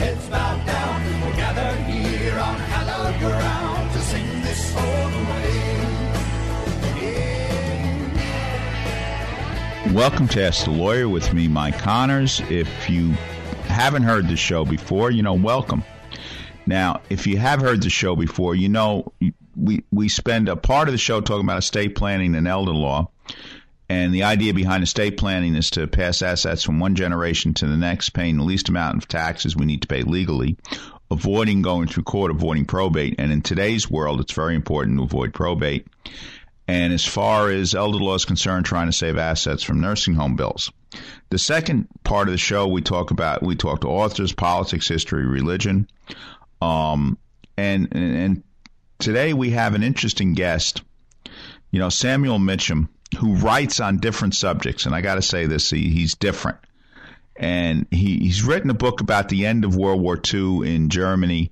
heads bowed down. We're here on hallowed ground to sing this old way. Welcome to Ask the Lawyer with me, Mike Connors. If you haven't heard the show before, you know, welcome. Now, if you have heard the show before, you know we we spend a part of the show talking about estate planning and elder law. And the idea behind estate planning is to pass assets from one generation to the next, paying the least amount of taxes we need to pay legally, avoiding going through court, avoiding probate. And in today's world, it's very important to avoid probate. And as far as elder law is concerned, trying to save assets from nursing home bills. The second part of the show, we talk about we talk to authors, politics, history, religion, um, and and today we have an interesting guest. You know, Samuel Mitcham who writes on different subjects, and I got to say this, he, he's different. And he, he's written a book about the end of World War II in Germany,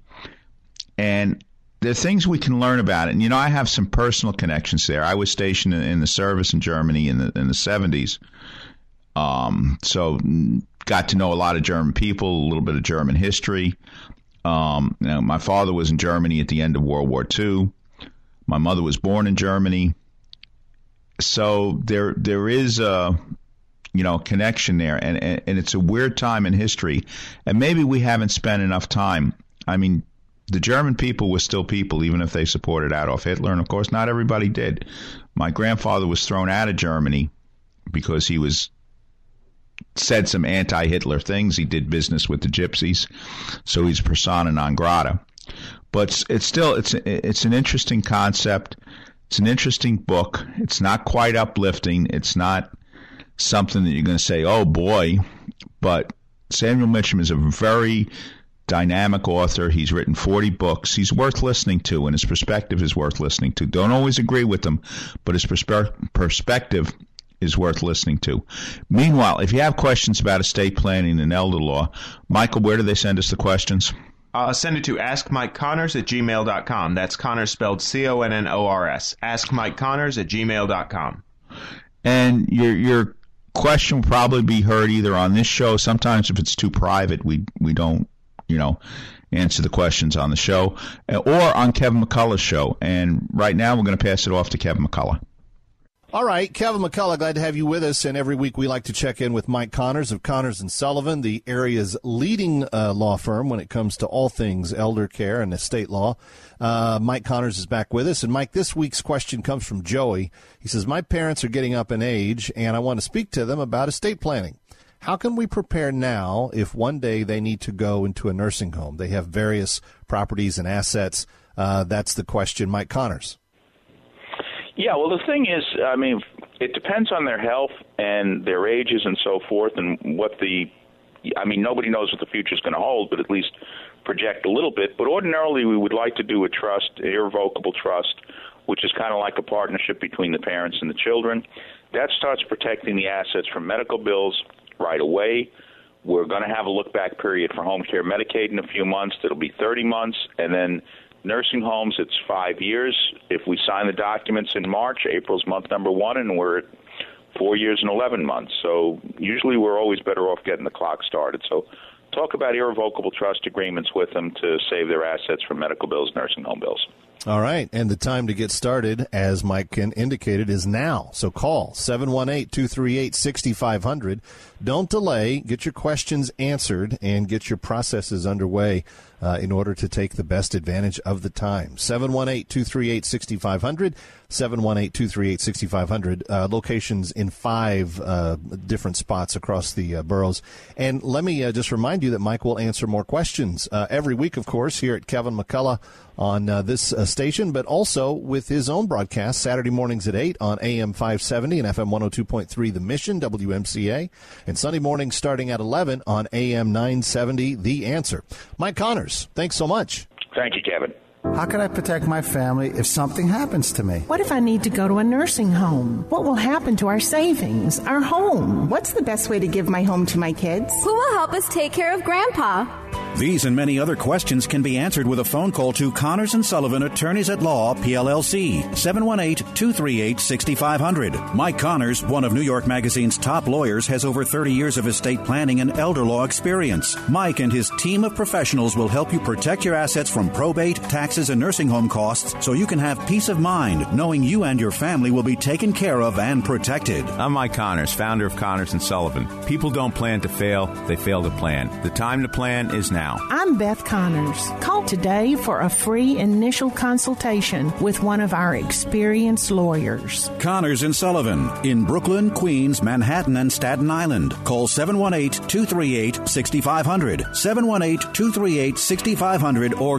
and there are things we can learn about it. And you know, I have some personal connections there. I was stationed in, in the service in Germany in the in the seventies, um, so got to know a lot of German people, a little bit of German history. Um, you know, my father was in Germany at the end of World War II. My mother was born in Germany so there there is a you know connection there and, and and it's a weird time in history and maybe we haven't spent enough time. I mean the german people were still people even if they supported adolf hitler and of course not everybody did. My grandfather was thrown out of germany because he was said some anti-hitler things. He did business with the gypsies so he's persona non grata. But it's still it's it's an interesting concept it's an interesting book. It's not quite uplifting. It's not something that you're going to say, oh boy. But Samuel Mitcham is a very dynamic author. He's written 40 books. He's worth listening to, and his perspective is worth listening to. Don't always agree with him, but his perspe- perspective is worth listening to. Meanwhile, if you have questions about estate planning and elder law, Michael, where do they send us the questions? Uh, send it to askmikeconnors at gmail.com. That's Connors spelled C O N N O R S. Askmikeconnors at gmail.com. And your your question will probably be heard either on this show. Sometimes if it's too private, we we don't, you know, answer the questions on the show, or on Kevin McCullough's show. And right now, we're going to pass it off to Kevin McCullough. All right, Kevin McCullough, glad to have you with us. And every week we like to check in with Mike Connors of Connors and Sullivan, the area's leading uh, law firm when it comes to all things elder care and estate law. Uh, Mike Connors is back with us. And Mike, this week's question comes from Joey. He says, My parents are getting up in age, and I want to speak to them about estate planning. How can we prepare now if one day they need to go into a nursing home? They have various properties and assets. Uh, that's the question, Mike Connors. Yeah, well, the thing is, I mean, it depends on their health and their ages and so forth, and what the. I mean, nobody knows what the future is going to hold, but at least project a little bit. But ordinarily, we would like to do a trust, irrevocable trust, which is kind of like a partnership between the parents and the children. That starts protecting the assets from medical bills right away. We're going to have a look back period for home care Medicaid in a few months. That'll be 30 months, and then nursing homes, it's five years. If we sign the documents in March, April's month number one, and we're at four years and 11 months. So usually we're always better off getting the clock started. So talk about irrevocable trust agreements with them to save their assets from medical bills, nursing home bills. All right. And the time to get started, as Mike indicated, is now. So call 718 238 6500. Don't delay. Get your questions answered and get your processes underway uh, in order to take the best advantage of the time. 718 238 6500. 718 238 6500. Uh, locations in five uh, different spots across the uh, boroughs. And let me uh, just remind you that Mike will answer more questions uh, every week, of course, here at Kevin McCullough on this station, but also with his own broadcast Saturday mornings at 8 on AM 570 and FM 102.3 The Mission, WMCA, and Sunday mornings starting at 11 on AM 970 The Answer. Mike Connors, thanks so much. Thank you, Kevin. How can I protect my family if something happens to me? What if I need to go to a nursing home? What will happen to our savings, our home? What's the best way to give my home to my kids? Who will help us take care of Grandpa? These and many other questions can be answered with a phone call to Connors and Sullivan Attorneys at Law, PLLC, 718-238-6500. Mike Connors, one of New York Magazine's top lawyers, has over 30 years of estate planning and elder law experience. Mike and his team of professionals will help you protect your assets from probate, taxes, and nursing home costs so you can have peace of mind knowing you and your family will be taken care of and protected. I'm Mike Connors, founder of Connors and Sullivan. People don't plan to fail, they fail to plan. The time to plan is now. I'm Beth Connors. Call today for a free initial consultation with one of our experienced lawyers. Connors and Sullivan in Brooklyn, Queens, Manhattan, and Staten Island. Call 718 238 6500. 718 238 6500 or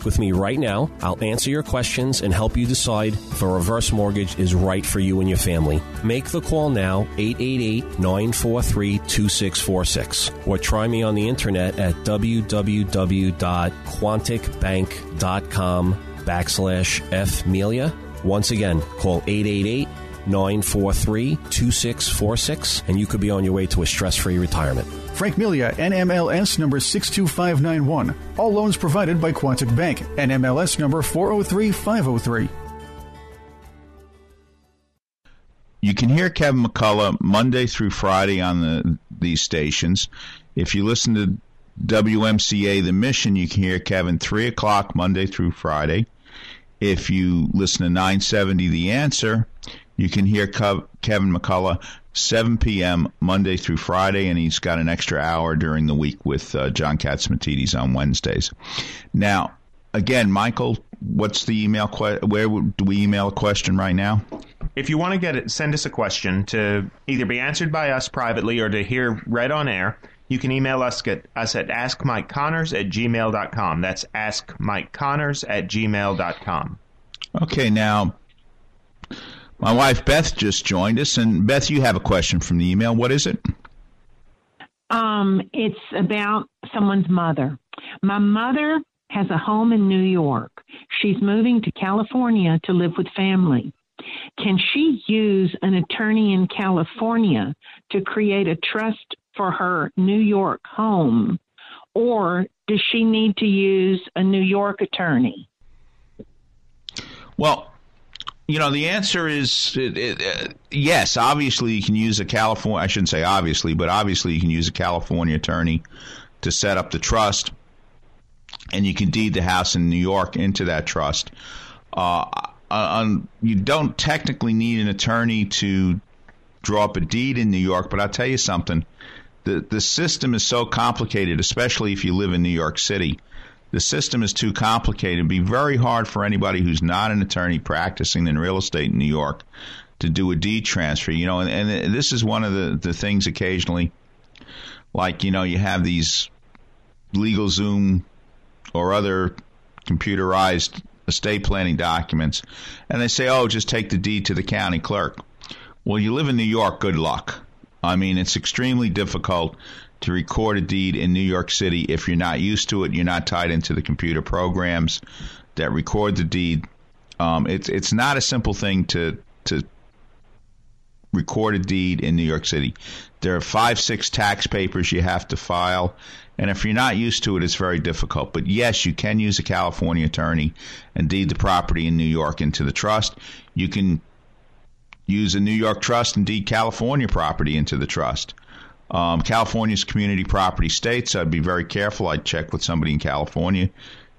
with me right now. I'll answer your questions and help you decide if a reverse mortgage is right for you and your family. Make the call now, 888 943 2646, or try me on the internet at www.quonticbank.com backslash fmelia. Once again, call 888 943 2646 and you could be on your way to a stress free retirement. Frank Melia, NMLS number 62591. All loans provided by Quontic Bank, NMLS number 403503. You can hear Kevin McCullough Monday through Friday on the these stations. If you listen to WMCA The Mission, you can hear Kevin 3 o'clock Monday through Friday. If you listen to 970 The Answer, you can hear Kevin McCullough 7 p.m. Monday through Friday, and he's got an extra hour during the week with uh, John Catsimatidis on Wednesdays. Now, again, Michael, what's the email? Que- where do we email a question right now? If you want to get it, send us a question to either be answered by us privately or to hear read on air. You can email us at us at askmikeconnors at gmail.com. That's askmikeconnors at gmail.com. Okay, now my wife Beth just joined us, and Beth, you have a question from the email. What is it? Um, it's about someone's mother. My mother has a home in New York. She's moving to California to live with family. Can she use an attorney in California to create a trust for her New York home, or does she need to use a New York attorney? Well, you know, the answer is it, it, uh, yes. Obviously, you can use a California. I shouldn't say obviously, but obviously, you can use a California attorney to set up the trust, and you can deed the house in New York into that trust. Uh, on, you don't technically need an attorney to draw up a deed in New York, but I'll tell you something. The the system is so complicated, especially if you live in New York City, The system is too complicated. It'd be very hard for anybody who's not an attorney practicing in real estate in New York to do a deed transfer. You know, and, and this is one of the, the things occasionally, like, you know, you have these LegalZoom or other computerized estate planning documents, and they say, oh, just take the deed to the county clerk. Well, you live in New York, good luck. I mean, it's extremely difficult to record a deed in New York City if you're not used to it. You're not tied into the computer programs that record the deed. Um, it's it's not a simple thing to to record a deed in New York City. There are five six tax papers you have to file, and if you're not used to it, it's very difficult. But yes, you can use a California attorney and deed the property in New York into the trust. You can use a New York trust and deed California property into the trust. Um, California's community property states. I'd be very careful. I'd check with somebody in California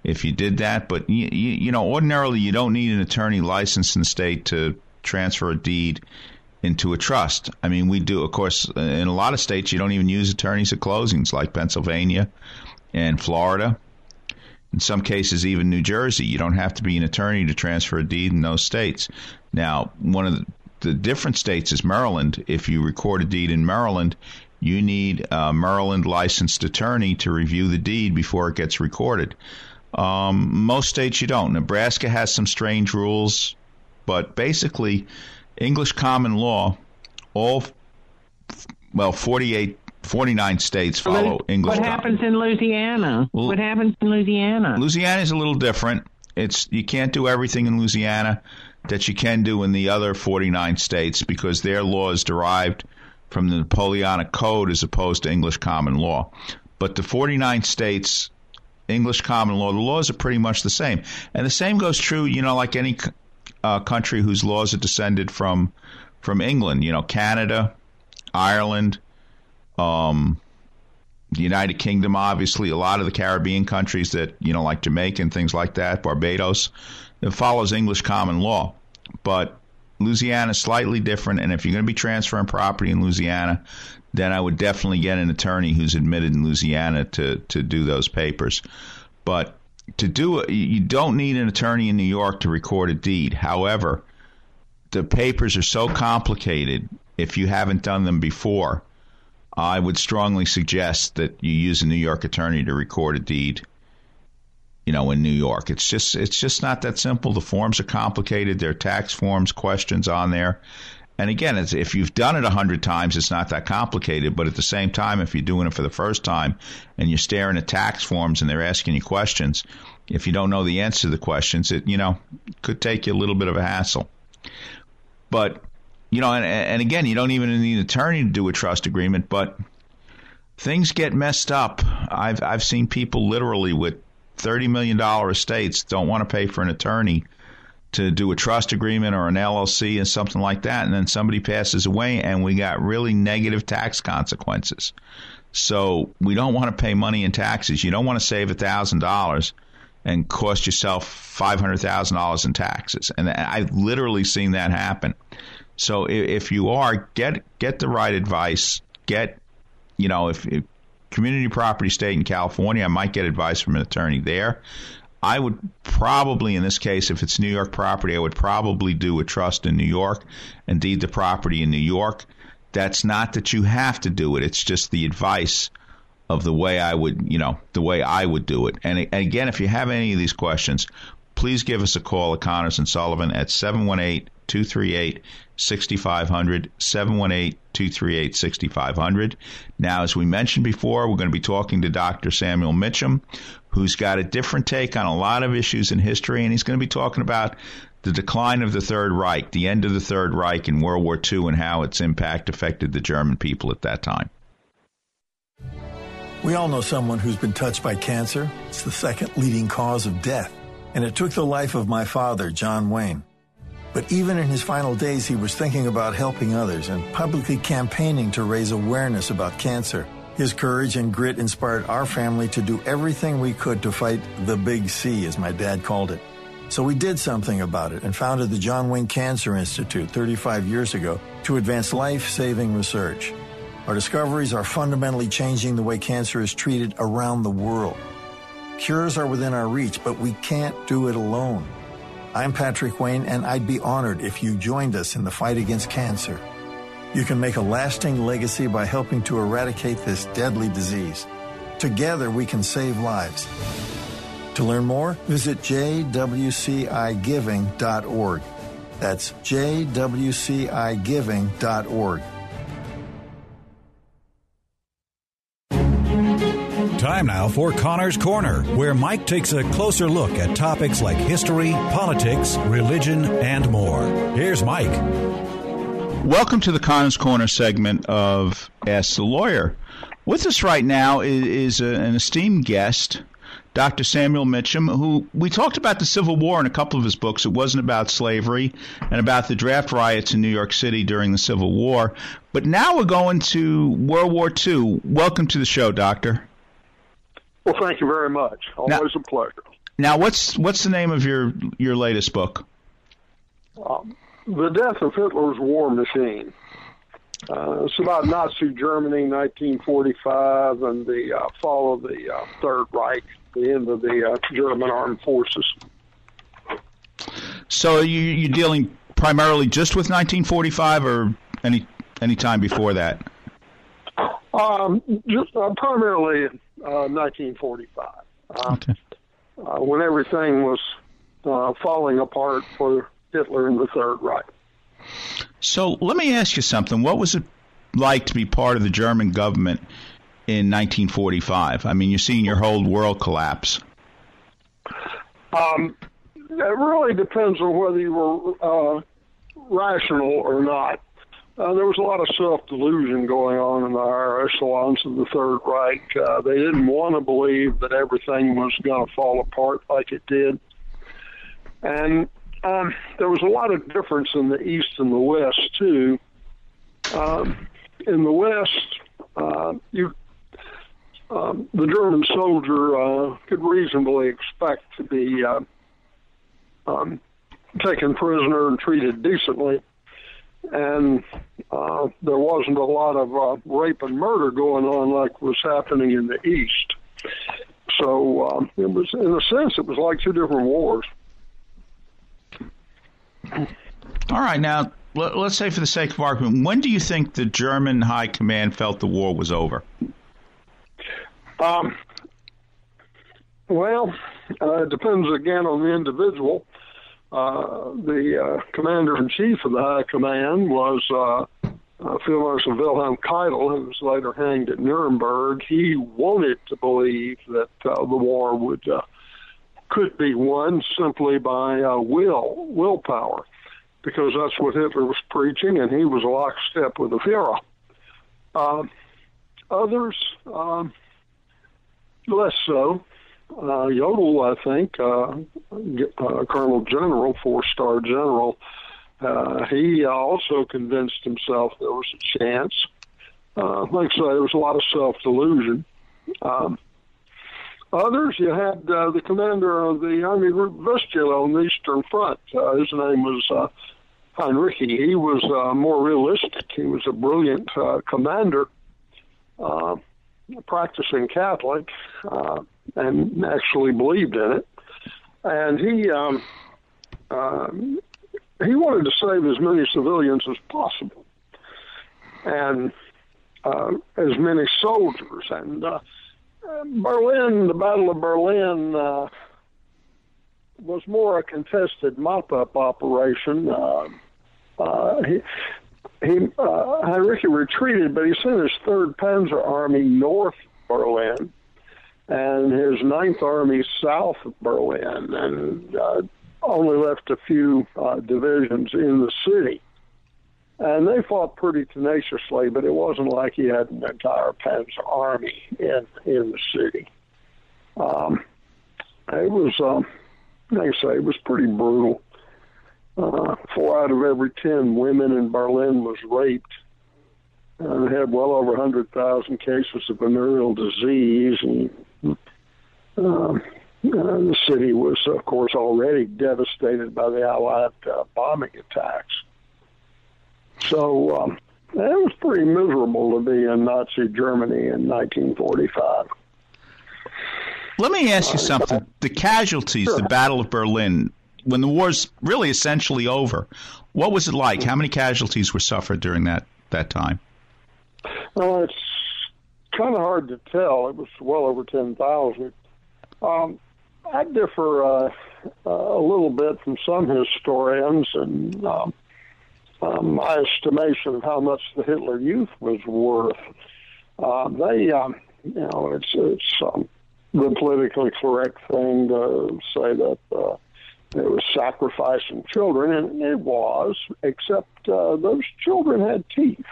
if you did that. But you, you, you know, ordinarily you don't need an attorney licensed in the state to transfer a deed into a trust. I mean, we do, of course, in a lot of states you don't even use attorneys at closings, like Pennsylvania and Florida. In some cases, even New Jersey, you don't have to be an attorney to transfer a deed in those states. Now, one of the, the different states is Maryland. If you record a deed in Maryland, you need a Maryland licensed attorney to review the deed before it gets recorded. Um, most states you don't. Nebraska has some strange rules, but basically, English common law, all, well, 48, 49 states follow English What happens in Louisiana? Well- what happens in Louisiana? Louisiana is a little different. It's you can't do everything in Louisiana that you can do in the other 49 states because their law is derived from the Napoleonic Code as opposed to English common law. But the 49 states English common law, the laws are pretty much the same. And the same goes true, you know, like any uh, country whose laws are descended from from England, you know, Canada, Ireland, um, the United Kingdom, obviously, a lot of the Caribbean countries that, you know, like Jamaica and things like that, Barbados, it follows English common law. But Louisiana is slightly different, and if you're going to be transferring property in Louisiana, then I would definitely get an attorney who's admitted in Louisiana to, to do those papers. But to do it, you don't need an attorney in New York to record a deed. However, the papers are so complicated if you haven't done them before. I would strongly suggest that you use a New York attorney to record a deed. You know, in New York, it's just it's just not that simple. The forms are complicated. There are tax forms, questions on there, and again, it's, if you've done it a hundred times, it's not that complicated. But at the same time, if you're doing it for the first time and you're staring at tax forms and they're asking you questions, if you don't know the answer to the questions, it you know could take you a little bit of a hassle. But you know, and, and again, you don't even need an attorney to do a trust agreement. But things get messed up. I've I've seen people literally with thirty million dollar estates don't want to pay for an attorney to do a trust agreement or an LLC and something like that, and then somebody passes away, and we got really negative tax consequences. So we don't want to pay money in taxes. You don't want to save a thousand dollars and cost yourself five hundred thousand dollars in taxes. And I've literally seen that happen. So if, you are get get the right advice, get you know if, if community property state in California, I might get advice from an attorney there. I would probably, in this case, if it's New York property, I would probably do a trust in New York and deed the property in New York. That's not that you have to do it. It's just the advice of the way I would, you know, the way I would do it. And, again, if you have any of these questions, please give us a call at Connors and Sullivan at 718 238 6500. 718 238 6500. Now, as we mentioned before, we're going to be talking to Dr. Samuel Mitcham, who's got a different take on a lot of issues in history, and he's going to be talking about the decline of the Third Reich, the end of the Third Reich in World War II, and how its impact affected the German people at that time. We all know someone who's been touched by cancer. It's the second leading cause of death. And it took the life of my father, John Wayne. But even in his final days, he was thinking about helping others and publicly campaigning to raise awareness about cancer. His courage and grit inspired our family to do everything we could to fight the big C, as my dad called it. So we did something about it and founded the John Wayne Cancer Institute 35 years ago to advance life saving research. Our discoveries are fundamentally changing the way cancer is treated around the world. Cures are within our reach, but we can't do it alone. I'm Patrick Wayne, and I'd be honored if you joined us in the fight against cancer. You can make a lasting legacy by helping to eradicate this deadly disease. Together, we can save lives. To learn more, visit jwcigiving.org. That's jwcigiving.org. Time now for Connor's Corner, where Mike takes a closer look at topics like history, politics, religion, and more. Here's Mike. Welcome to the Connor's Corner segment of Ask the Lawyer. With us right now is, an esteemed guest, Dr. Samuel Mitcham, who we talked about the Civil War in a couple of his books. It wasn't about slavery and about the draft riots in New York City during the Civil War. But now we're going to World War II. Welcome to the show, Doctor. Well, thank you very much. Always Now- a pleasure. Now, what's what's the name of your your latest book? Um, the Death of Hitler's War Machine. Uh, it's about Nazi Germany, 1945, and the uh, fall of the uh, Third Reich, the end of the uh, German armed forces. So you you're dealing primarily just with 1945, or any any time before that? Um, just uh, primarily uh, 1945, uh, uh, when everything was uh, falling apart for Hitler and the Third Reich. So let me ask you something. What was it like to be part of the German government in 1945? I mean, you're seeing your whole world collapse. Um, it really depends on whether you were uh, rational or not. Uh, there was a lot of self delusion going on in the higher echelons of the Third Reich. Uh, they didn't want to believe that everything was going to fall apart like it did. And um, there was a lot of difference in the East and the West, too. Um, in the West, uh, you um, the German soldier uh, could reasonably expect to be uh, um, taken prisoner and treated decently. And uh, there wasn't a lot of uh, rape and murder going on like was happening in the East. So um, it was, in a sense, it was like two different wars. All right, now let, let's say for the sake of argument, when do you think the German High Command felt the war was over? Um, well, uh, it depends again on the individual. Uh, the uh, commander in chief of the High Command was uh, uh, Field Marshal Wilhelm Keitel, who was later hanged at Nuremberg. He wanted to believe that uh, the war would uh, could be won simply by uh, will, willpower, because that's what Hitler was preaching, and he was lockstep with the Fuhrer. Uh, others, um, less so. Uh, Jodl, I think, uh, uh, Colonel General, four-star general, uh, he also convinced himself there was a chance. Uh, like I say, there was a lot of self-delusion. Um, others, you had uh, the commander of the Army Group Vistula on the Eastern Front. Uh, his name was uh, Heinrici. He was uh, more realistic. He was a brilliant uh, commander. Uh, practicing Catholic uh, and actually believed in it. And he um, uh, he wanted to save as many civilians as possible, and uh, as many soldiers. And uh, Berlin, the Battle of Berlin, uh, was more a contested mop-up operation. Uh, uh, he, he Heinrici retreated, but he sent his Third Panzer Army north Berlin and his Ninth Army south of Berlin, and uh, only left a few uh, divisions in the city. And they fought pretty tenaciously, but it wasn't like he had an entire Panzer Army in in the city. Um, it was, um, like I say, it was pretty brutal. Uh, four out of every ten women in Berlin was raped. and had well over 100,000 cases of venereal disease, and um, uh, the city was, of course, already devastated by the Allied uh, bombing attacks. So um, it was pretty miserable to be in Nazi Germany in 1945. Let me ask you something. The casualties, the Battle of Berlin, when the war's really essentially over, what was it like? How many casualties were suffered during that, that time? Well, it's kind of hard to tell. It was well over 10,000. Um, I differ uh, a little bit from some historians and um, um, my estimation of how much the Hitler Youth was worth. Uh, they, um, you know, it's it's um, the politically correct thing to say that uh, it was sacrificing children, and it was, except uh, those children had teeth.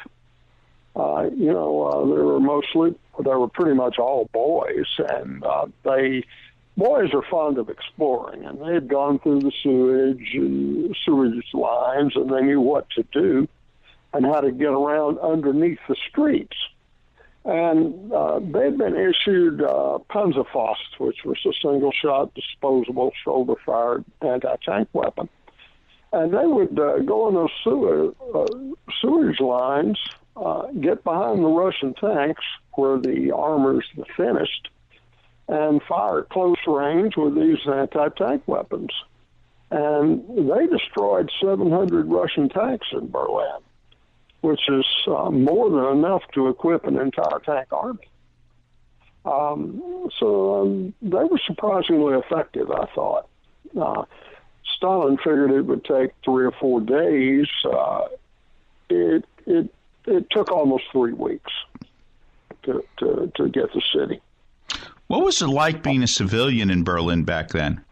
Uh, you know, uh, they were mostly, they were pretty much all boys, and uh, they boys are fond of exploring, and they had gone through the sewage and sewage lines, and they knew what to do and how to get around underneath the streets. And uh, they'd been issued uh, Panzerfaust, which was a single-shot, disposable, shoulder-fired anti-tank weapon. And they would uh, go in those sewer, uh, sewage lines, uh, get behind the Russian tanks where the armor's the thinnest, and fire close range with these anti-tank weapons. And they destroyed 700 Russian tanks in Berlin, which is uh, more than enough to equip an entire tank army. Um, so um, they were surprisingly effective, I thought. Uh, Stalin figured it would take three or four days. Uh, it it it took almost three weeks to to, to get the city. What was it like being a civilian in Berlin back then?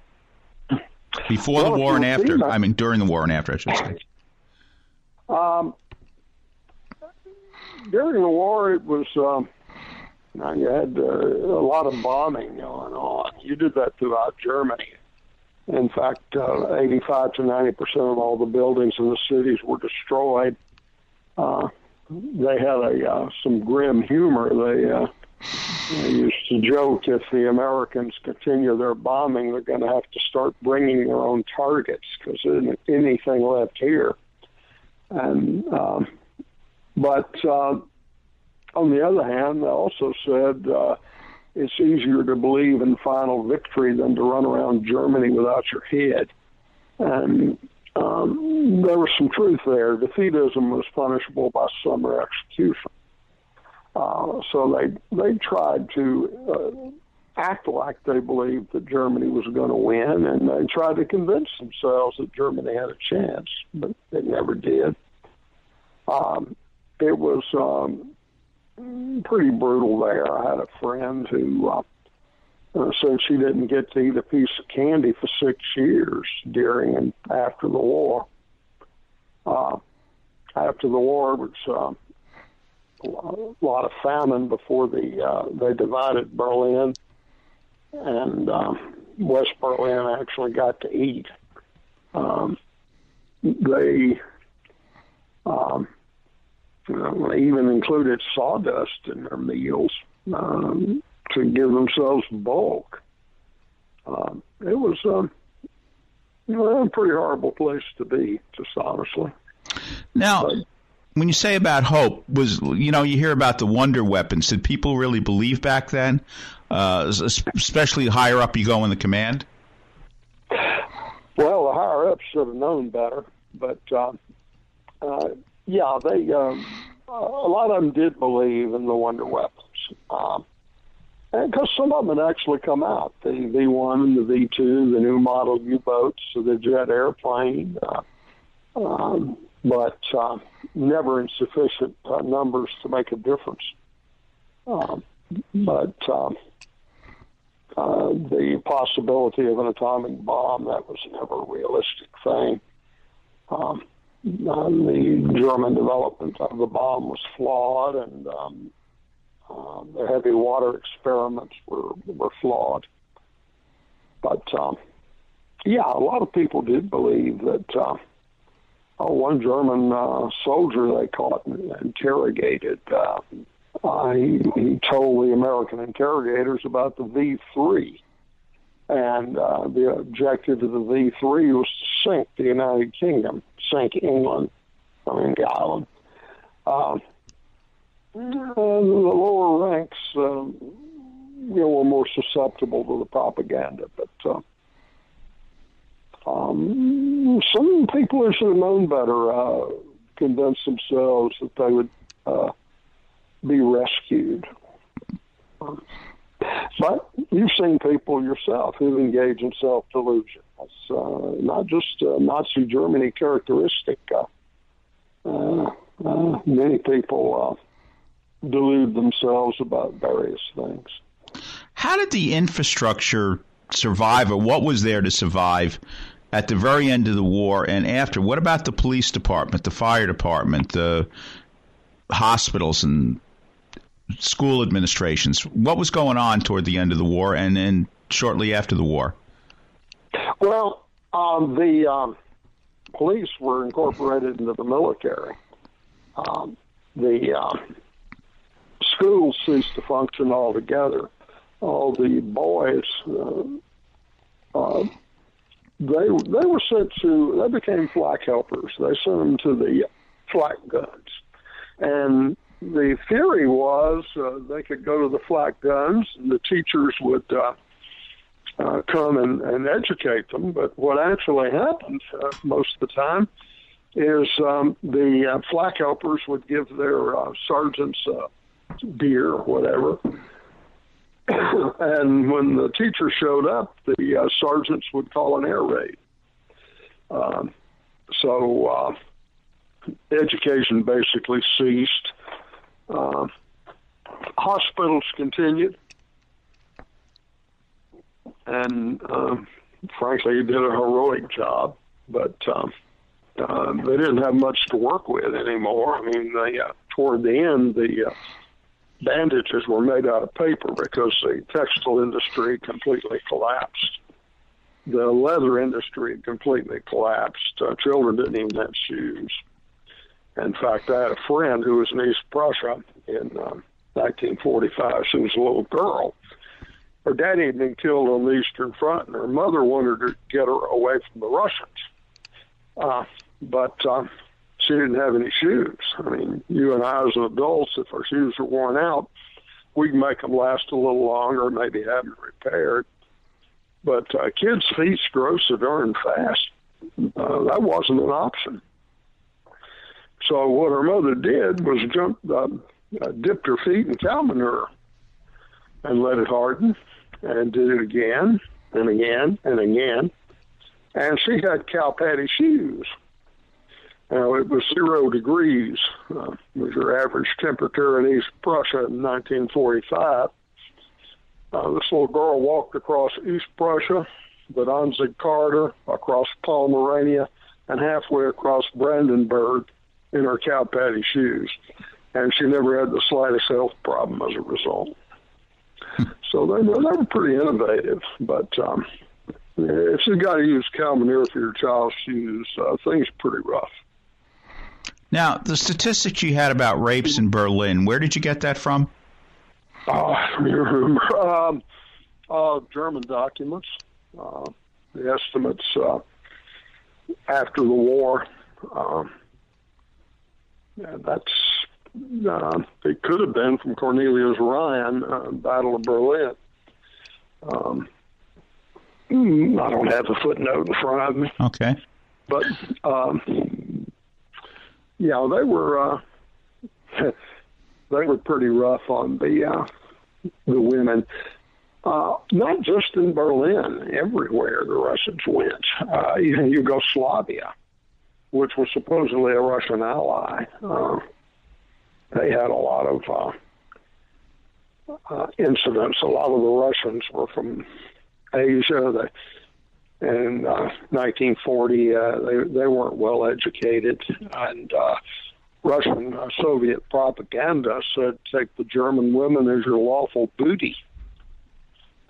Before Well, the war and after? I mean, during the war and after, I should say. Um, during the war, it was um, you had uh, a lot of bombing going on. You did that throughout Germany. In fact, uh, 85 to 90 percent of all the buildings in the cities were destroyed. Uh, they had a uh, some grim humor. They, uh, they used to joke if the Americans continue their bombing, they're going to have to start bringing their own targets because there isn't anything left here. And um, but uh, on the other hand, they also said uh, it's easier to believe in final victory than to run around Germany without your head. And um, there was some truth there. Defeatism was punishable by summary execution. Uh, so they they tried to uh, act like they believed that Germany was going to win, and they tried to convince themselves that Germany had a chance, but they never did. Um, it was um, pretty brutal there. I had a friend who uh, uh, said she didn't get to eat a piece of candy for six years during and after the war. Uh, after the war, it was uh, a lot of famine before the uh, they divided Berlin, and um, West Berlin actually got to eat. Um, they um, you know, even included sawdust in their meals um, to give themselves bulk. Um, it was um, you know, a pretty horrible place to be, just honestly. Now, when you say about hope, was you know you hear about the wonder weapons? Did people really believe back then, uh, especially the higher up you go in the command? Well, the higher ups should have known better, but uh, uh, yeah, they um, a lot of them did believe in the wonder weapons, um, because some of them had actually come out, the V one and the V two, the new model U boats, the jet airplane, uh, um, but uh, never in sufficient uh, numbers to make a difference. Um, but um, uh, the possibility of an atomic bomb that was never a realistic thing. Um, uh, the German development of the bomb was flawed, and um, the heavy water experiments were were flawed. But um, yeah, a lot of people did believe that. Uh, uh, one German uh, soldier they caught and interrogated. Uh, uh, he, he told the American interrogators about the V3, and uh, the objective of the V3 was to sink the United Kingdom, sink England, I mean the island. Uh, and the lower ranks uh, you know were more susceptible to the propaganda. But uh, um, some people who should have known better uh, convinced themselves that they would uh, be rescued. But you've seen people yourself who engage in self delusion. That's uh, not just uh, Nazi Germany characteristic. Uh, uh, uh, many people uh, delude themselves about various things. How did the infrastructure survive, or what was there to survive at the very end of the war and after? What about the police department, the fire department, the hospitals, and school administrations? What was going on toward the end of the war and then shortly after the war? Well, um, the um, police were incorporated into the military. Um, the uh, schools ceased to function altogether. All the boys, uh, uh, they they were sent to. They became flak helpers. They sent them to the flak guns, and the theory was uh, they could go to the flak guns, and the teachers would uh, uh, come and, and educate them. But what actually happened uh, most of the time is um, the uh, flak helpers would give their uh, sergeants uh, beer or whatever. and when the teacher showed up, the uh, sergeants would call an air raid. Um, so uh, education basically ceased. Uh, hospitals continued and um, frankly, he did a heroic job. But um, uh, they didn't have much to work with anymore. I mean, they, uh, toward the end, the uh, bandages were made out of paper because the textile industry completely collapsed. The leather industry completely collapsed. Uh, children didn't even have shoes. In fact, I had a friend who was in East Prussia in uh, 1945. She was a little girl her daddy had been killed on the Eastern Front, and her mother wanted to get her away from the Russians. Uh, but uh, she didn't have any shoes. I mean, you and I as adults, if our shoes are worn out, we can make them last a little longer, maybe have them repaired. But uh, kids' feet grow so darn fast. Uh, that wasn't an option. So what her mother did was jump, uh, uh, dipped her feet in cow manure and let it harden and did it again and again and again. And she had cow patty shoes. Now, it was zero degrees, uh, was your average temperature in East Prussia in 1945. Uh, this little girl walked across East Prussia, the Danzig corridor, across Pomerania, and halfway across Brandenburg in her cow patty shoes. And she never had the slightest health problem as a result. So they, they were pretty innovative, but um, if you got to use cow manure for your child's shoes, uh, things are pretty rough. Now, the statistics you had about rapes in Berlin, where did you get that from? Oh, I remember. Um, uh, German documents, uh, the estimates uh, after the war. Um, yeah, that's uh, it could have been from Cornelius Ryan, uh, Battle of Berlin. Um, hmm, I don't have the footnote in front of me. Okay. But um, yeah, they were uh, they were pretty rough on the uh, the women. Uh, not just in Berlin, everywhere the Russians went. Uh, even Yugoslavia, which was supposedly a Russian ally. Uh, they had a lot of uh, uh, incidents. A lot of the Russians were from Asia. They, in uh, 1940, uh, they they weren't well educated, and uh, Russian uh, Soviet propaganda said, "Take the German women as your lawful booty."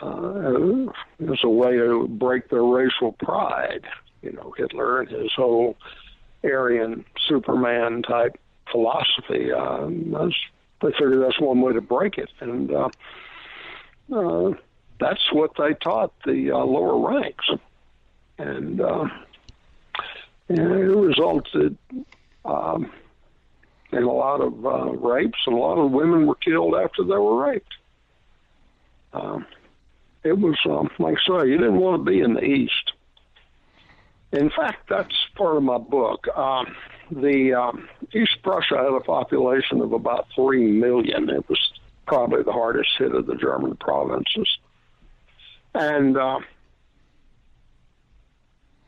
Uh, as a way to break their racial pride. You know, Hitler and his whole Aryan Superman type philosophy. Uh, that's, they figured that's one way to break it, and uh, uh, that's what they taught the uh, lower ranks, and, uh, and it resulted um, in a lot of uh, rapes, and a lot of women were killed after they were raped. Um, it was, um, like I say, you didn't want to be in the East. In fact, that's part of my book. Um, the um, East Prussia had a population of about three million. It was probably the hardest hit of the German provinces, and uh,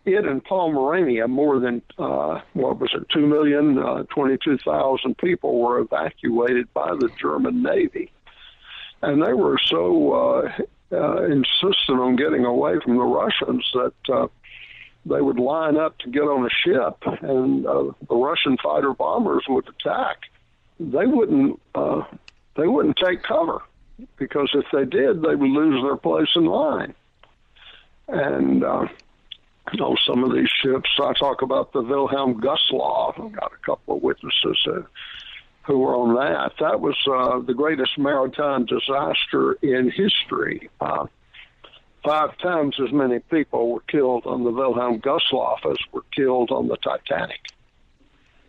it and Pomerania, more than uh, what was it, two million, uh, twenty-two thousand people were evacuated by the German Navy, and they were so uh, uh, insistent on getting away from the Russians that. Uh, they would line up to get on a ship, and uh, the Russian fighter bombers would attack. They wouldn't. Uh, they wouldn't take cover because if they did, they would lose their place in line. And uh, you know, some of these ships. I talk about the Wilhelm Gustloff. I've got a couple of witnesses uh, who were on that. That was uh, the greatest maritime disaster in history. Uh, five times as many people were killed on the Wilhelm Gustloff as were killed on the Titanic.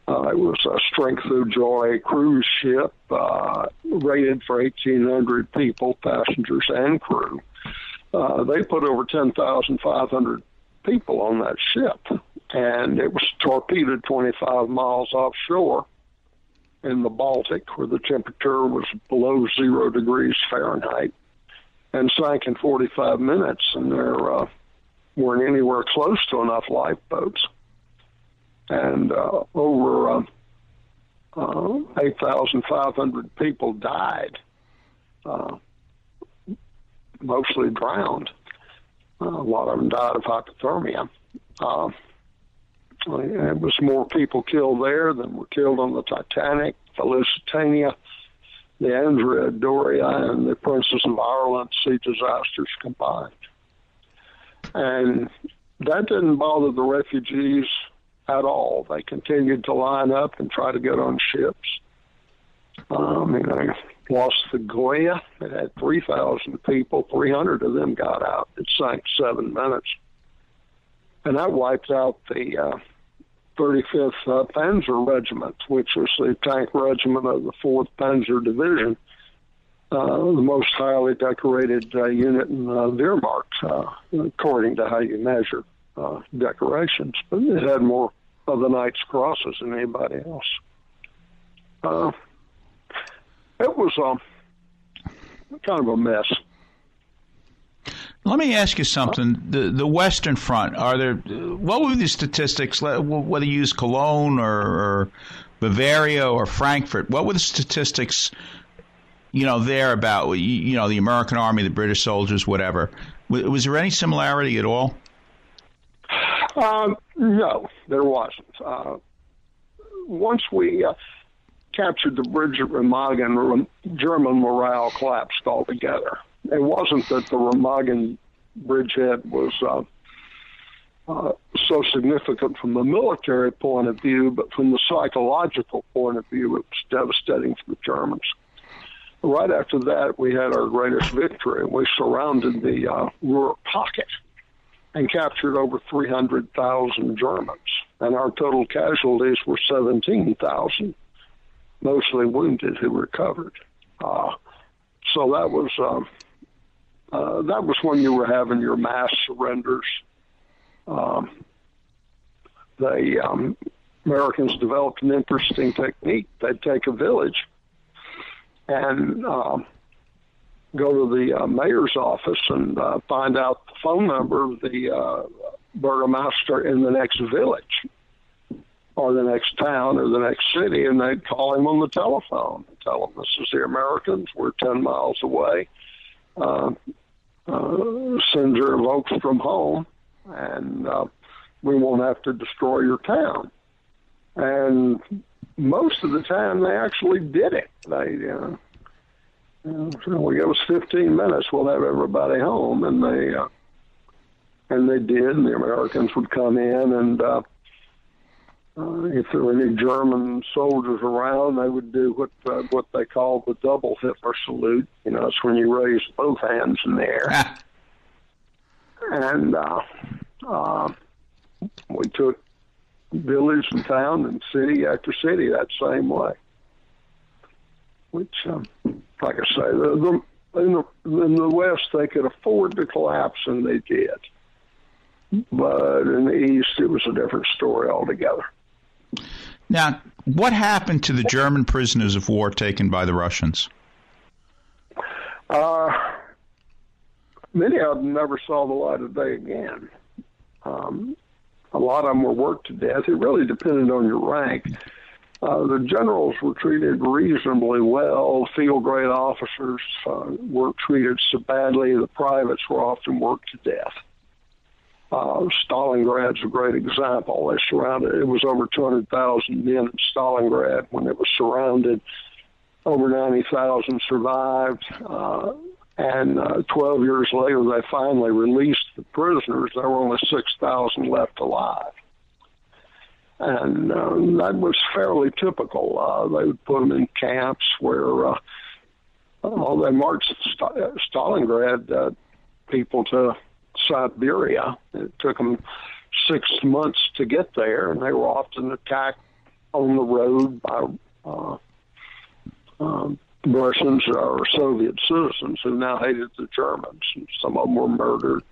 Uh, it was a strength through joy cruise ship uh, rated for 1,800 people, passengers, and crew. Uh, they put over 10,500 people on that ship, and it was torpedoed 25 miles offshore in the Baltic, where the temperature was below zero degrees Fahrenheit and sank in 45 minutes, and there uh, weren't anywhere close to enough lifeboats. And uh, over uh, uh, 8,500 people died, uh, mostly drowned. Uh, a lot of them died of hypothermia. Uh, it was more people killed there than were killed on the Titanic, the Lusitania, the Andrea Doria and the Princess of Ireland sea disasters combined. And that didn't bother the refugees at all. They continued to line up and try to get on ships. Um, you know, lost the Goya. It had 3,000 people. 300 of them got out. It sank seven minutes. And that wiped out the uh, 35th uh, Panzer Regiment, which was the tank regiment of the 4th Panzer Division, uh, the most highly decorated uh, unit in uh, Wehrmacht, uh, according to how you measure uh, decorations. But it had more of the Knight's Crosses than anybody else. Uh, it was um, kind of a mess. Let me ask you something. The the Western Front. Are there? What were the statistics? Whether you use Cologne or, or Bavaria or Frankfurt, what were the statistics? You know, there about you know the American Army, the British soldiers, whatever. Was, was there any similarity at all? Um, no, there wasn't. Uh, once we uh, captured the bridge at Remagen, German morale collapsed altogether it wasn't that the Remagen bridgehead was uh, uh, so significant from the military point of view, but from the psychological point of view, it was devastating for the Germans. Right after that, we had our greatest victory. We surrounded the uh, Ruhr pocket and captured over 300,000 Germans, and our total casualties were 17,000, mostly wounded who recovered. Uh, so that was um, uh, that was when you were having your mass surrenders. Um, the um, Americans developed an interesting technique. They'd take a village and um, go to the uh, mayor's office and uh, find out the phone number of the uh, burgomaster in the next village or the next town or the next city, and they'd call him on the telephone and tell him, This is the Americans, we're 10 miles away. Uh, uh, send your folks from home, and uh, we won't have to destroy your town. And most of the time, they actually did it. They, uh, you know, we give us 15 minutes, we'll have everybody home, and they, uh, and they did. And the Americans would come in and uh, uh, if there were any German soldiers around, they would do what uh, what they call the double Hitler salute. You know, it's when you raise both hands in the air. and uh, uh, we took village and town and city after city that same way. Which, um, like I say, the, the in the, in the West they could afford to collapse, and they did. But in the East, it was a different story altogether. Now, what happened to the German prisoners of war taken by the Russians? Uh, many of them never saw the light of day again. Um, a lot of them were worked to death. It really depended on your rank. Uh, the generals were treated reasonably well. Field grade officers uh, weren't treated so badly. The privates were often worked to death. Uh, Stalingrad's a great example. They surrounded, it was over 200,000 men in Stalingrad when it was surrounded. Over 90,000 survived. Uh, and uh, 12 years later, they finally released the prisoners. There were only 6,000 left alive. And uh, that was fairly typical. Uh, they would put them in camps where uh, oh, they marched St- Stalingrad uh, people to Siberia. It took them six months to get there, and they were often attacked on the road by uh, um, Russians or Soviet citizens who now hated the Germans, and some of them were murdered.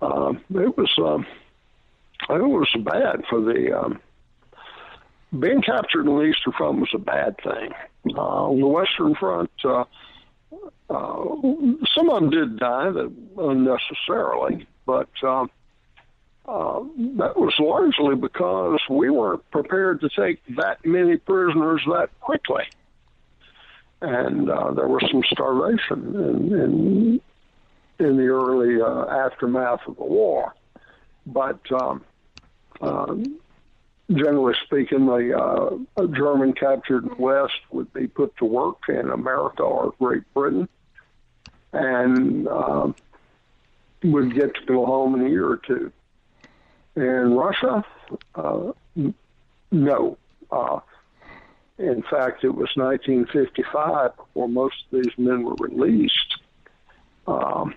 Uh, it was um, it was bad for the um, being captured on the Eastern Front was a bad thing. Uh, on the Western Front, uh, uh, some of them did die unnecessarily, but um, uh, that was largely because we weren't prepared to take that many prisoners that quickly and uh, there was some starvation in in, in the early uh, aftermath of the war. But um, um, generally speaking, the uh, German captured West would be put to work in America or Great Britain, and uh, would get to go home in a year or two. In Russia, uh, no. Uh, in fact, it was 1955 before most of these men were released. Um,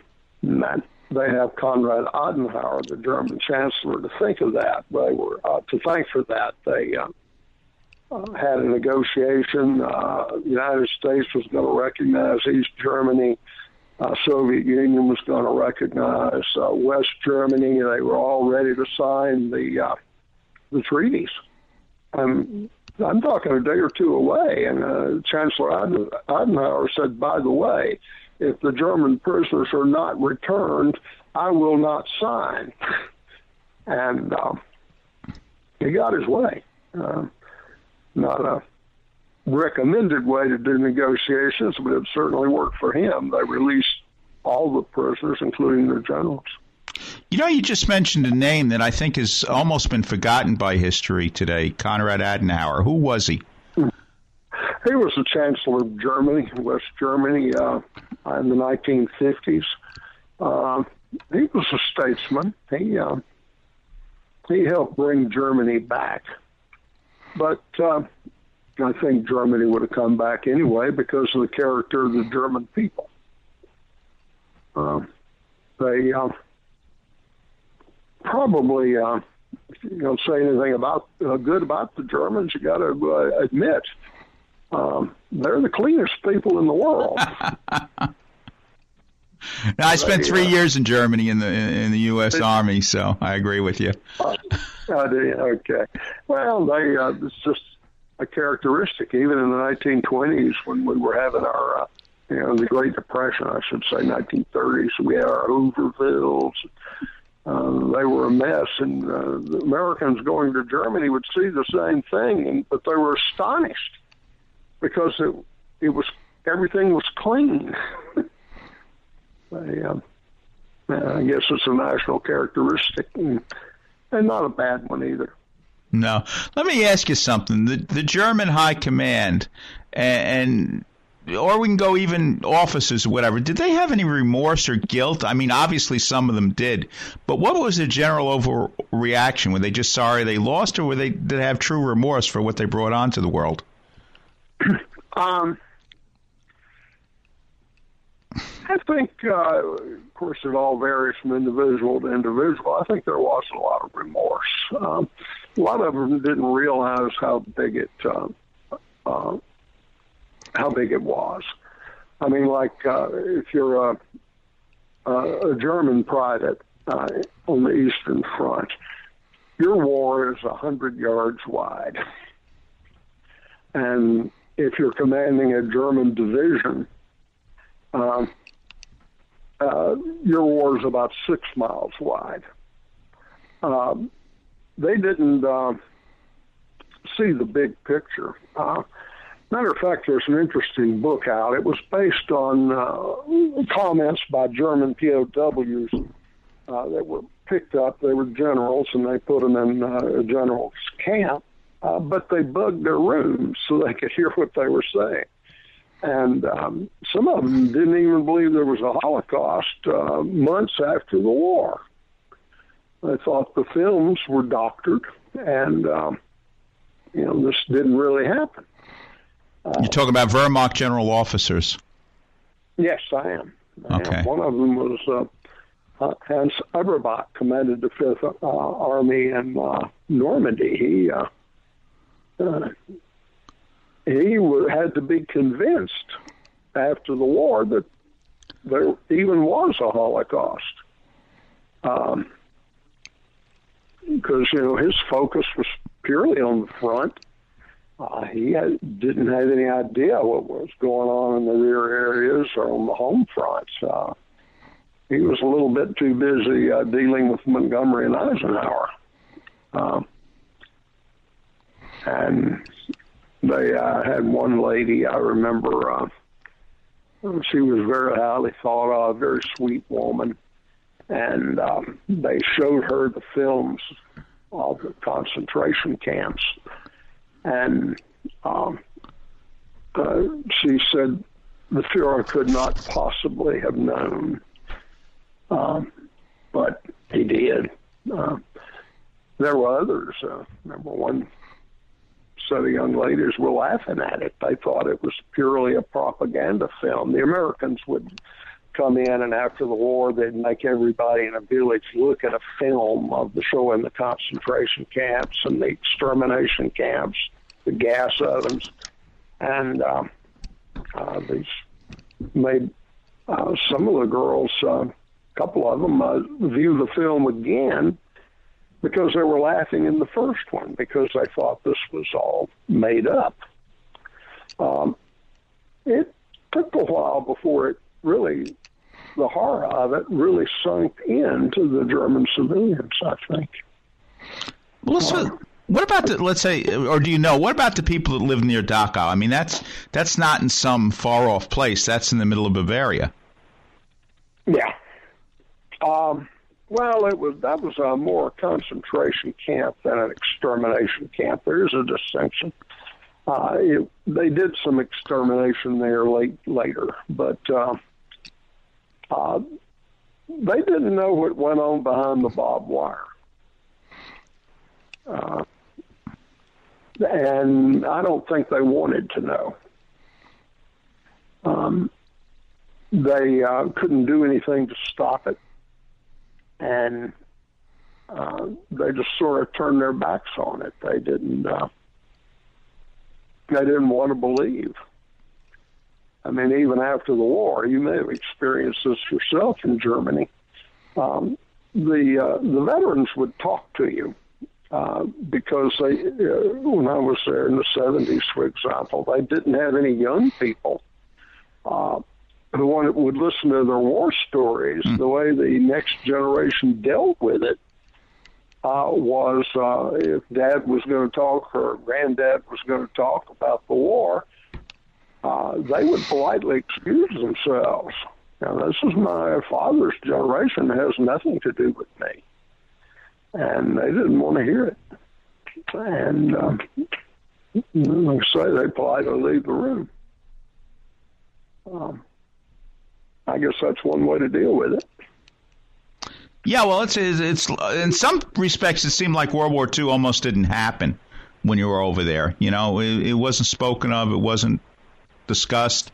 they have Konrad Adenauer, the German chancellor, to think of that. They were uh, to thank for that. They uh, uh, had a negotiation. Uh, the United States was going to recognize East Germany. Uh, Soviet Union was going to recognize uh, West Germany. They were all ready to sign the uh, the treaties. Um, I'm talking a day or two away. And uh, Chancellor Adenauer said, by the way, if the German prisoners are not returned, I will not sign. and um, he got his way. Uh, not a recommended way to do negotiations, but it certainly worked for him. They released all the prisoners, including the generals. You know, you just mentioned a name that I think has almost been forgotten by history today Konrad Adenauer. Who was he? He was the Chancellor of Germany, West Germany, uh, in the 1950s. Uh, he was a statesman. He uh, he helped bring Germany back, but uh, I think Germany would have come back anyway because of the character of the German people. Uh, they uh, probably uh, you know say anything about uh, good about the Germans, you got to uh, admit um, they're the cleanest people in the world. now, I spent three uh, years in Germany in the in the U.S. Army, so I agree with you. Uh, okay. Well, they uh, it's just a characteristic. Even in the 1920s, when we were having our uh, you know the Great Depression, I should say 1930s, we had our Hoovervilles uh, they were a mess, and uh, the Americans going to Germany would see the same thing, and, but they were astonished because it it was everything was clean. they, um, I guess it's a national characteristic, and, and not a bad one either. No, let me ask you something. The the German High Command and or we can go even officers or whatever. Did they have any remorse or guilt? I mean, obviously some of them did, but what was the general overreaction? Were they just sorry they lost, or were they did they have true remorse for what they brought onto the world? Um, I think, uh, of course, it all varies from individual to individual. I think there was a lot of remorse. Um, a lot of them didn't realize how big it uh, uh, how big it was. I mean, like uh, if you're a, a, German private uh, on the Eastern Front, your war is a hundred yards wide, and if you're commanding a German division, um, uh, your war is about six miles wide. Um, they didn't uh, see the big picture. Uh, matter of fact, there's an interesting book out. It was based on uh, comments by German POWs uh, that were picked up. They were generals, and they put them in uh, a general's camp. Uh, but they bugged their rooms so they could hear what they were saying. And um, some of them didn't even believe there was a Holocaust uh, months after the war. They thought the films were doctored, and um, you know this didn't really happen. You're talking about Wehrmacht general officers. Yes, I am. I am. Okay. One of them was uh, uh, Hans Eberbach, commanded the Fifth uh, Army in uh, Normandy. He uh, he w- had to be convinced after the war that there even was a Holocaust. Um, because you know his focus was purely on the front. Uh, he had, didn't have any idea what was going on in the rear areas or on the home fronts. Uh, he was a little bit too busy uh, dealing with Montgomery and Eisenhower. Um, and they uh, had one lady I remember. Uh, she was very highly thought of, very sweet woman, and um, they showed her the films of the concentration camps, and um, uh, she said the Fuhrer could not possibly have known, um, but he did. Uh, there were others. Uh, one set of young ladies were laughing at it. They thought it was purely a propaganda film. The Americans would come in, and after the war, they'd make everybody in a village look at a film of the showing the concentration camps and the extermination camps, the gas ovens, and um, uh, these made uh, some of the girls, uh, a couple of them, uh, view the film again because they were laughing in the first one because they thought this was all made up. Um, it took a while before it really, the horror of it really sunk into the German civilians, I think. Well, let's, what about the let's say, or do you know what about the people that live near Dachau? I mean, that's that's not in some far off place. That's in the middle of Bavaria. Yeah. Um, well, it was that was a more concentration camp than an extermination camp. There's a distinction. Uh, it, they did some extermination there late later, but uh, uh, they didn't know what went on behind the barbed wire. Uh, and I don't think they wanted to know. Um, they uh, couldn't do anything to stop it and uh, they just sort of turned their backs on it. They didn't. Uh, they didn't want to believe. I mean, even after the war, you may have experienced this yourself in Germany. Um, the uh, the veterans would talk to you uh, because they, uh, when I was there in the '70s, for example, they didn't have any young people. Uh, who that would listen to their war stories, the way the next generation dealt with it uh, was uh, if dad was going to talk or granddad was going to talk about the war, uh, they would politely excuse themselves. Now, this is my father's generation. It has nothing to do with me. And they didn't want to hear it. And um, like I say, they politely leave the room. Um, I guess that's one way to deal with it. Yeah, well, it's it's in some respects it seemed like World War II almost didn't happen when you were over there. You know, it, it wasn't spoken of, it wasn't discussed.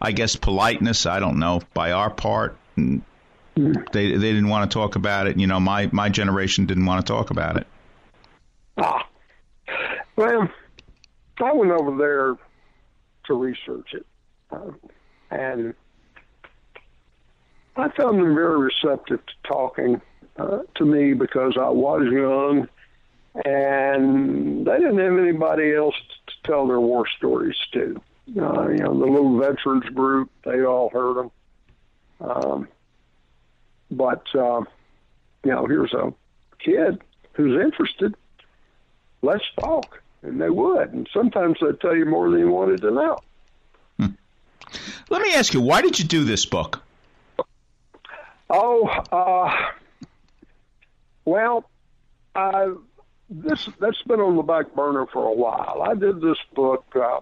I guess politeness, I don't know, by our part, they they didn't want to talk about it. You know, my my generation didn't want to talk about it. Ah, well, I went over there to research it. Uh, and I found them very receptive to talking uh, to me because I was young, and they didn't have anybody else to tell their war stories to. Uh, you know, the little veterans group, they all heard them. Um, but, uh, you know, here's a kid who's interested. Let's talk. And they would. And sometimes they'd tell you more than you wanted to know. Let me ask you, why did you do this book? Oh, uh, well, I, this that's been on the back burner for a while. I did this book. Uh,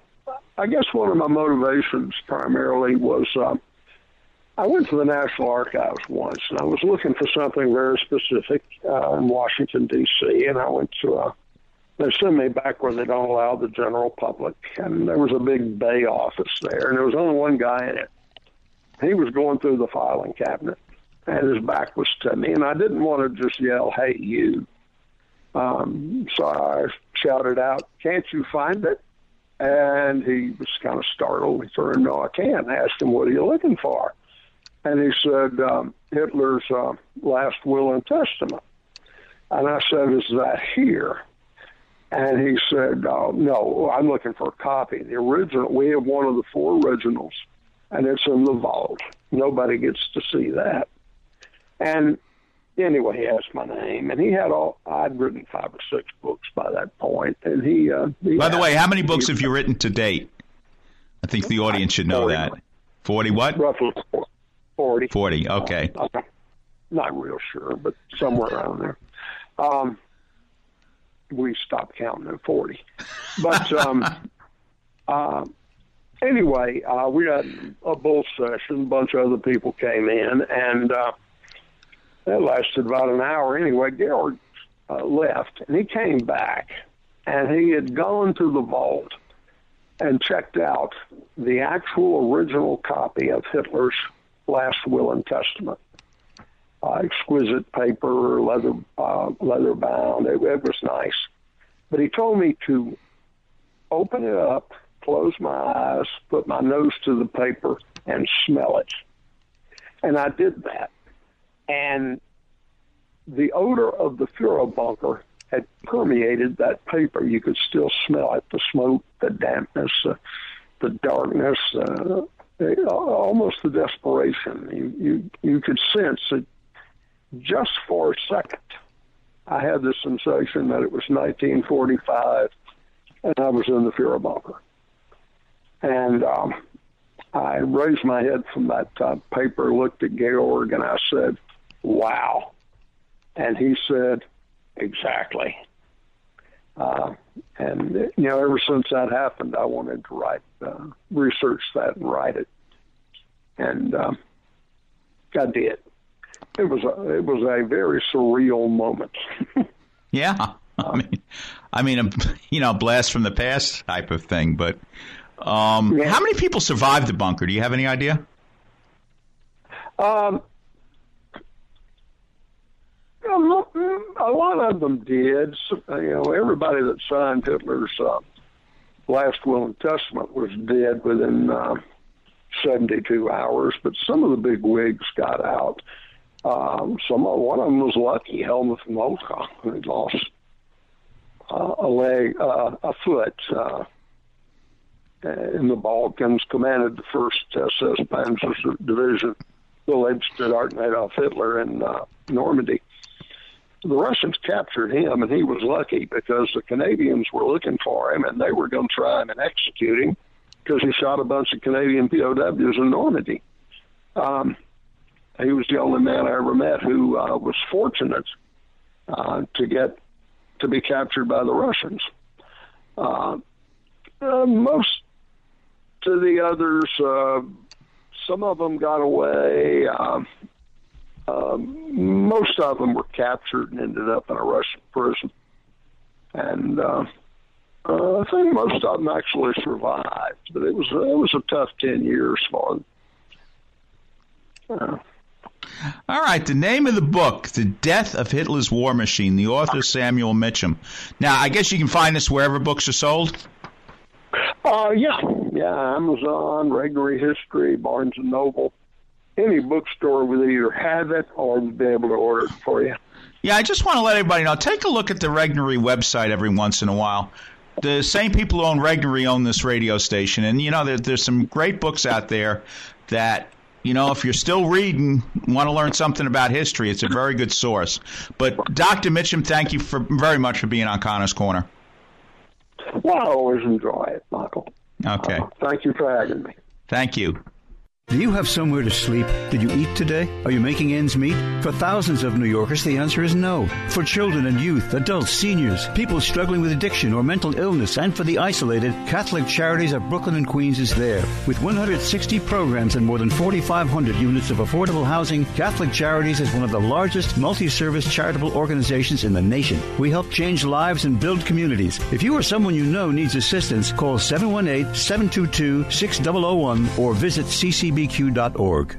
I guess one of my motivations primarily was uh, I went to the National Archives once, and I was looking for something very specific uh, in Washington D.C. And I went to a they sent me back where they don't allow the general public, and there was a big bay office there, and there was only one guy in it. He was going through the filing cabinet, and his back was to me, and I didn't want to just yell, "Hey, you!" Um, so I shouted out, "Can't you find it?" And he was kind of startled. He said, "No, I can't." Asked him, "What are you looking for?" And he said, um, "Hitler's uh, last will and testament." And I said, "Is that here?" And he said, uh, "No, I'm looking for a copy. The original. We have one of the four originals, and it's in the vault. Nobody gets to see that." And anyway, he asked my name, and he had all. I'd written five or six books by that point, and he. Uh, he By the way, how many books have you written to date? I think the audience should know that. Forty what? Roughly forty. Forty. Okay. I'm not real sure, but somewhere around there. Um, we stopped counting at 40. But um, uh, anyway, uh, we had a bull session. A bunch of other people came in, and uh, that lasted about an hour. Anyway, Georg uh, left, and he came back, and he had gone to the vault and checked out the actual original copy of Hitler's last will and testament uh, exquisite paper, leather uh, leather bound. It, it was nice, but he told me to open it up, close my eyes, put my nose to the paper, and smell it. And I did that, and the odor of the Führer bunker had permeated that paper. You could still smell it: the smoke, the dampness, uh, the darkness. Uh, almost the desperation. You you you could sense it just for a second, I had the sensation that it was 1945 and I was in the Führer bunker. And um, I raised my head from that uh, paper, looked at Georg, and I said, Wow. And he said, Exactly. Uh, and, you know, ever since that happened, I wanted to write, uh, research that and write it. And um, I did it was a, it was a very surreal moment. Yeah. I mean, I mean, a, you know, blast from the past type of thing. But um, how many people survived the bunker? Do you have any idea? Um, a lot of them did. You know, everybody that signed Hitler's uh, last will and testament was dead within uh, 72 hours, but some of the big wigs got out. Um, some one of them was lucky, Helmut Mohnke, who lost uh, a leg, uh, a foot uh, in the Balkans, commanded the first SS Panzer Division, the Leibstadt Adolf Hitler in uh, Normandy. The Russians captured him, and he was lucky because the Canadians were looking for him, and they were going to try him and execute him because he shot a bunch of Canadian POWs in Normandy. Um, he was the only man I ever met who uh, was fortunate uh, to get to be captured by the Russians. Uh, uh, most of the others, uh, some of them got away. Um, most of them were captured and ended up in a Russian prison. And uh, uh, I think most of them actually survived, but it was it was a tough ten years for them. Uh, All right, the name of the book, The Death of Hitler's War Machine, the author Samuel Mitcham. Now, I guess you can find this wherever books are sold. Uh, yeah, yeah, Amazon, Regnery History, Barnes and Noble, any bookstore will either have it or be able to order it for you. Yeah, I just want to let everybody know. Take a look at the Regnery website every once in a while. The same people who own Regnery own this radio station, and you know there, there's some great books out there that you know if you're still reading, want to learn something about history, it's a very good source. But Dr. Mitcham, thank you for very much for being on Connor's Corner. Well, I always enjoy it, Michael. Okay. Uh, thank you for having me. Thank you. Do you have somewhere to sleep? Did you eat today? Are you making ends meet? For thousands of New Yorkers, the answer is no. For children and youth, adults, seniors, people struggling with addiction or mental illness, and for the isolated, Catholic Charities of Brooklyn and Queens is there. With 160 programs and more than 4,500 units of affordable housing, Catholic Charities is one of the largest multi-service charitable organizations in the nation. We help change lives and build communities. If you or someone you know needs assistance, call 718-722-6001 or visit ccb bbq.org.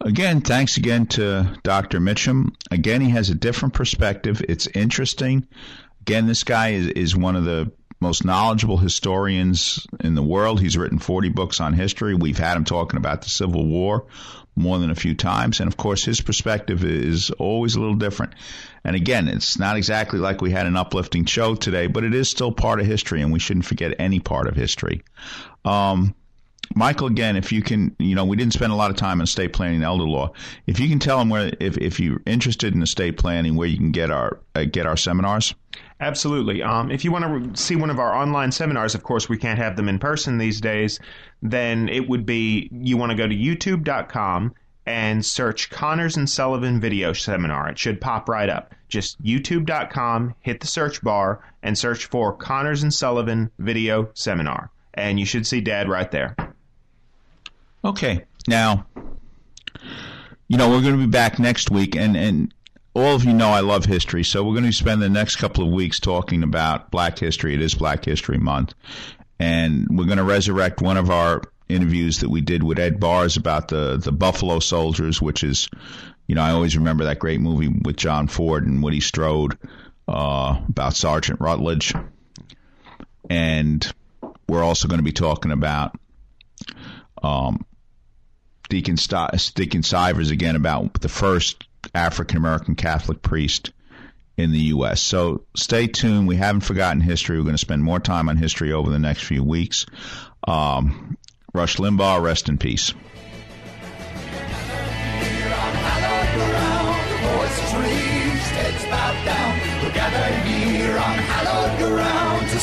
Again, thanks again to Dr. Mitcham. Again, he has a different perspective. It's interesting. Again, this guy is, is one of the most knowledgeable historians in the world. He's written 40 books on history. We've had him talking about the Civil War more than a few times. And of course, his perspective is always a little different. And again, it's not exactly like we had an uplifting show today, but it is still part of history, and we shouldn't forget any part of history. Um, Michael, again, if you can, you know, we didn't spend a lot of time on estate planning and elder law. If you can tell them where, if, if you're interested in estate planning, where you can get our uh, get our seminars. Absolutely. Um, if you want to see one of our online seminars, of course, we can't have them in person these days. Then it would be you want to go to YouTube.com and search Connors and Sullivan video seminar. It should pop right up. Just YouTube.com, hit the search bar, and search for Connors and Sullivan video seminar, and you should see Dad right there. Okay. Now, you know, we're going to be back next week, and, and all of you know I love history, so we're going to spend the next couple of weeks talking about Black History. It is Black History Month, and we're going to resurrect one of our interviews that we did with Ed Bars about the the Buffalo Soldiers, which is, you know, I always remember that great movie with John Ford and Woody Strode uh, about Sergeant Rutledge, and we're also going to be talking about um, Deacon, St- Deacon Sivers again about the first African American Catholic priest in the U.S. So stay tuned. We haven't forgotten history. We're going to spend more time on history over the next few weeks. Um, Rush Limbaugh, rest in peace.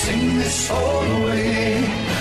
sing this soul away.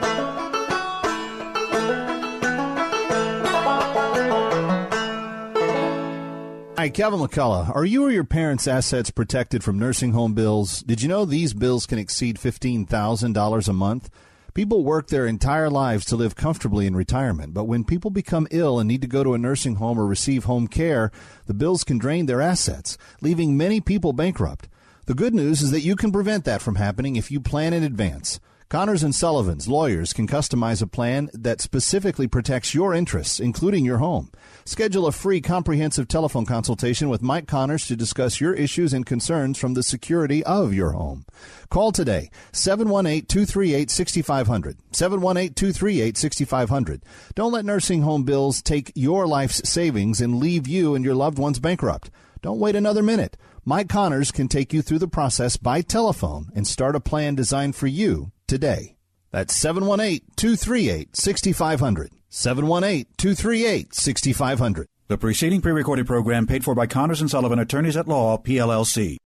Hi, Kevin McCullough. Are you or your parents' assets protected from nursing home bills? Did you know these bills can exceed $15,000 a month? People work their entire lives to live comfortably in retirement, but when people become ill and need to go to a nursing home or receive home care, the bills can drain their assets, leaving many people bankrupt. The good news is that you can prevent that from happening if you plan in advance. Connors and Sullivan's lawyers can customize a plan that specifically protects your interests, including your home. Schedule a free comprehensive telephone consultation with Mike Connors to discuss your issues and concerns from the security of your home. Call today 718-238-6500. 718-238-6500. Don't let nursing home bills take your life's savings and leave you and your loved ones bankrupt. Don't wait another minute. Mike Connors can take you through the process by telephone and start a plan designed for you today. That's 718 238 6500. 718 238 6500. The preceding pre recorded program paid for by Connors and Sullivan Attorneys at Law, PLLC.